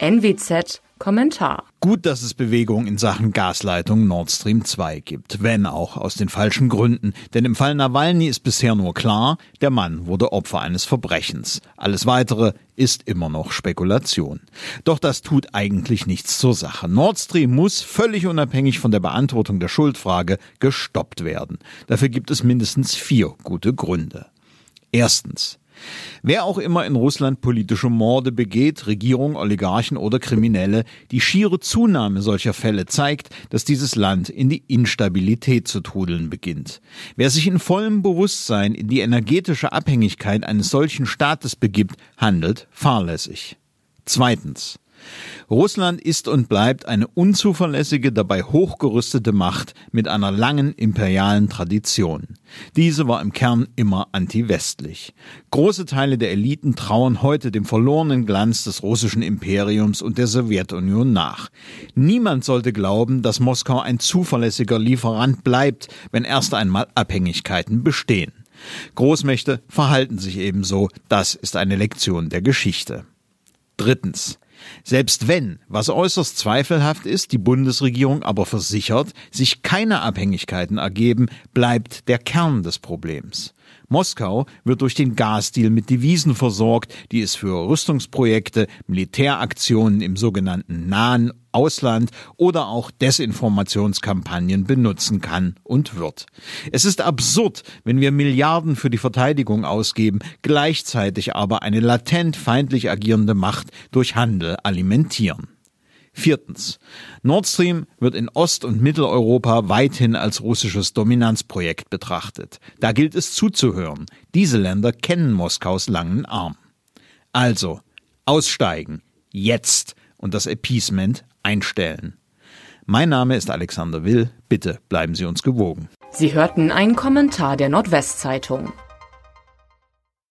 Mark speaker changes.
Speaker 1: NWZ Kommentar.
Speaker 2: Gut, dass es Bewegung in Sachen Gasleitung Nord Stream 2 gibt, wenn auch aus den falschen Gründen. Denn im Fall Nawalny ist bisher nur klar, der Mann wurde Opfer eines Verbrechens. Alles weitere ist immer noch Spekulation. Doch das tut eigentlich nichts zur Sache. Nord Stream muss völlig unabhängig von der Beantwortung der Schuldfrage gestoppt werden. Dafür gibt es mindestens vier gute Gründe. Erstens. Wer auch immer in Russland politische Morde begeht, Regierung, Oligarchen oder Kriminelle, die schiere Zunahme solcher Fälle zeigt, dass dieses Land in die Instabilität zu trudeln beginnt. Wer sich in vollem Bewusstsein in die energetische Abhängigkeit eines solchen Staates begibt, handelt fahrlässig. Zweitens. Russland ist und bleibt eine unzuverlässige, dabei hochgerüstete Macht mit einer langen imperialen Tradition. Diese war im Kern immer anti-westlich. Große Teile der Eliten trauern heute dem verlorenen Glanz des russischen Imperiums und der Sowjetunion nach. Niemand sollte glauben, dass Moskau ein zuverlässiger Lieferant bleibt, wenn erst einmal Abhängigkeiten bestehen. Großmächte verhalten sich ebenso, das ist eine Lektion der Geschichte. Drittens. Selbst wenn, was äußerst zweifelhaft ist, die Bundesregierung aber versichert, sich keine Abhängigkeiten ergeben, bleibt der Kern des Problems. Moskau wird durch den Gasdeal mit Devisen versorgt, die es für Rüstungsprojekte, Militäraktionen im sogenannten Nahen Ausland oder auch Desinformationskampagnen benutzen kann und wird. Es ist absurd, wenn wir Milliarden für die Verteidigung ausgeben, gleichzeitig aber eine latent feindlich agierende Macht durch Handel alimentieren. Viertens. Nord Stream wird in Ost- und Mitteleuropa weithin als russisches Dominanzprojekt betrachtet. Da gilt es zuzuhören. Diese Länder kennen Moskaus langen Arm. Also, aussteigen. Jetzt. Und das Appeasement einstellen. Mein Name ist Alexander Will. Bitte bleiben Sie uns gewogen.
Speaker 1: Sie hörten einen Kommentar der Nordwestzeitung.